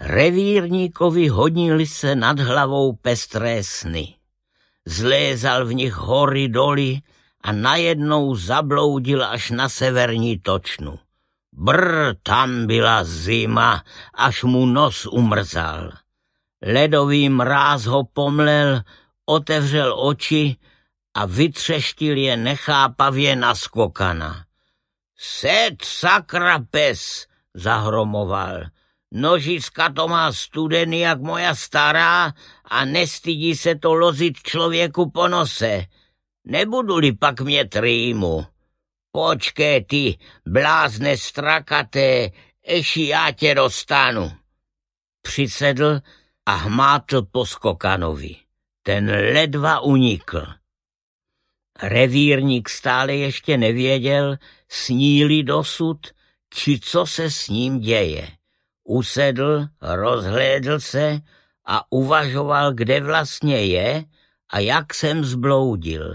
Revírníkovi hodnili se nad hlavou pestré sny. Zlézal v nich hory doly a najednou zabloudil až na severní točnu. Brr, tam byla zima, až mu nos umrzal. Ledový mráz ho pomlel, otevřel oči a vytřeštil je nechápavě na skokana. Set sakra pes, zahromoval. Nožiska to má studený jak moja stará a nestydí se to lozit člověku po nose. Nebudu-li pak mě trýmu. Počkej ty, blázne strakaté, eši já tě dostanu. Přisedl a hmátl po skokanovi. Ten ledva unikl. Revírník stále ještě nevěděl, sníli dosud, či co se s ním děje. Usedl, rozhlédl se a uvažoval, kde vlastně je a jak jsem zbloudil.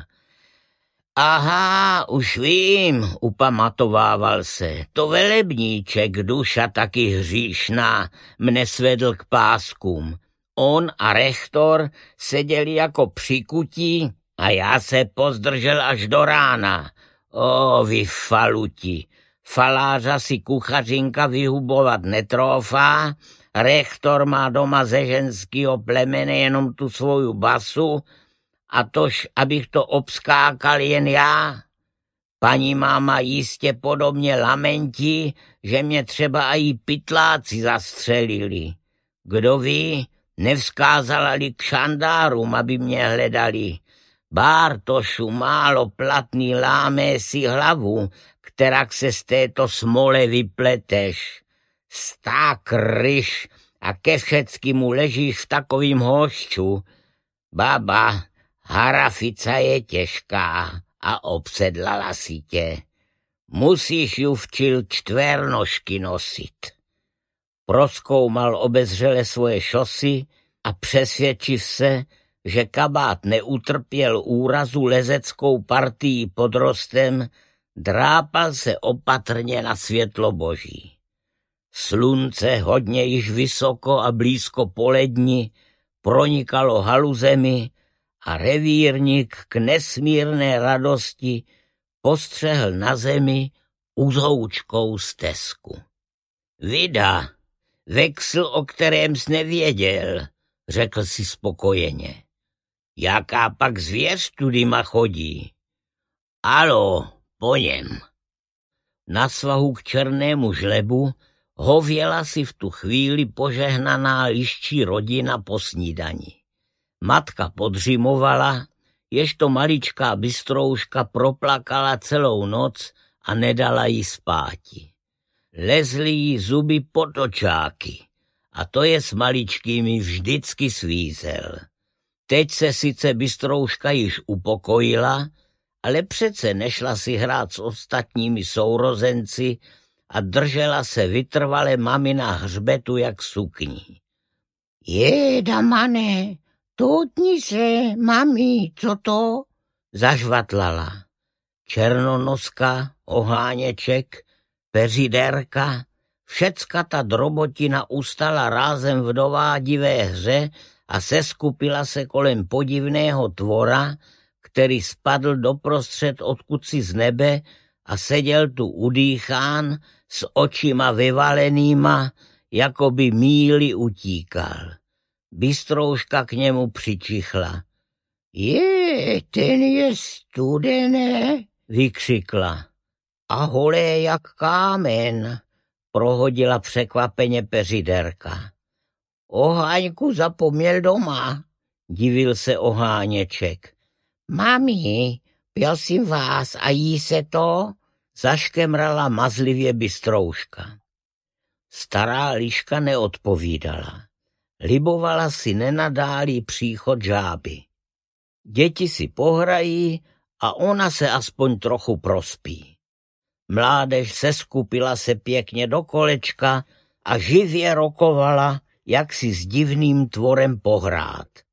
Aha, už vím, upamatovával se. To velebníček, duša taky hříšná, mne svedl k páskům. On a rektor seděli jako přikutí a já se pozdržel až do rána. O, vy faluti, falářa si kuchařinka vyhubovat netrofá, rektor má doma ze ženského plemene jenom tu svoju basu, a tož, abych to obskákal jen já. Paní máma jistě podobně lamenti, že mě třeba i pytláci zastřelili. Kdo ví, nevzkázala-li k šandárům, aby mě hledali. Bartošu, málo platný láme si hlavu, kterak se z této smole vypleteš. Sták ryš a ke všeckému ležíš v takovým hošťu. Baba, harafica je těžká a obsedlala si tě. Musíš ju včil čtvernožky nosit. Proskoumal obezřele svoje šosy a přesvědčiv se, že kabát neutrpěl úrazu lezeckou partií pod rostem, drápal se opatrně na světlo boží. Slunce hodně již vysoko a blízko poledni pronikalo haluzemi a revírník k nesmírné radosti postřehl na zemi uzoučkou stezku. Vida, vexl, o kterém jsi nevěděl, řekl si spokojeně. Jaká pak zvěř tudyma chodí? Alo, po něm. Na svahu k černému žlebu hověla si v tu chvíli požehnaná liščí rodina po snídani. Matka podřimovala, to maličká bystrouška proplakala celou noc a nedala jí spáti. Lezly jí zuby potočáky a to je s maličkými vždycky svízel. Teď se sice bystrouška již upokojila, ale přece nešla si hrát s ostatními sourozenci a držela se vytrvale mami na hřbetu jak sukní. Jeda, mané, toutni se, mami, co to? Zažvatlala. Černonoska, oháněček, peřiderka, všecka ta drobotina ustala rázem v dovádivé hře a seskupila se kolem podivného tvora, který spadl doprostřed odkud si z nebe a seděl tu udýchán s očima vyvalenýma, jako by míly utíkal. Bystrouška k němu přičichla. Je, ten je studené, vykřikla. A holé jak kámen, prohodila překvapeně peřiderka. Oháňku zapomněl doma, divil se oháněček. Mami, prosím vás, a jí se to? Zaškemrala mazlivě bystrouška. Stará liška neodpovídala. Libovala si nenadálý příchod žáby. Děti si pohrají a ona se aspoň trochu prospí. Mládež se skupila se pěkně do kolečka a živě rokovala, jak si s divným tvorem pohrát.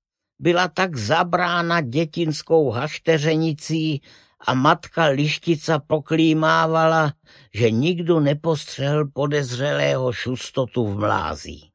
Byla tak zabrána dětinskou hašteřenicí a matka lištica poklímávala, že nikdo nepostřehl podezřelého šustotu v mlází.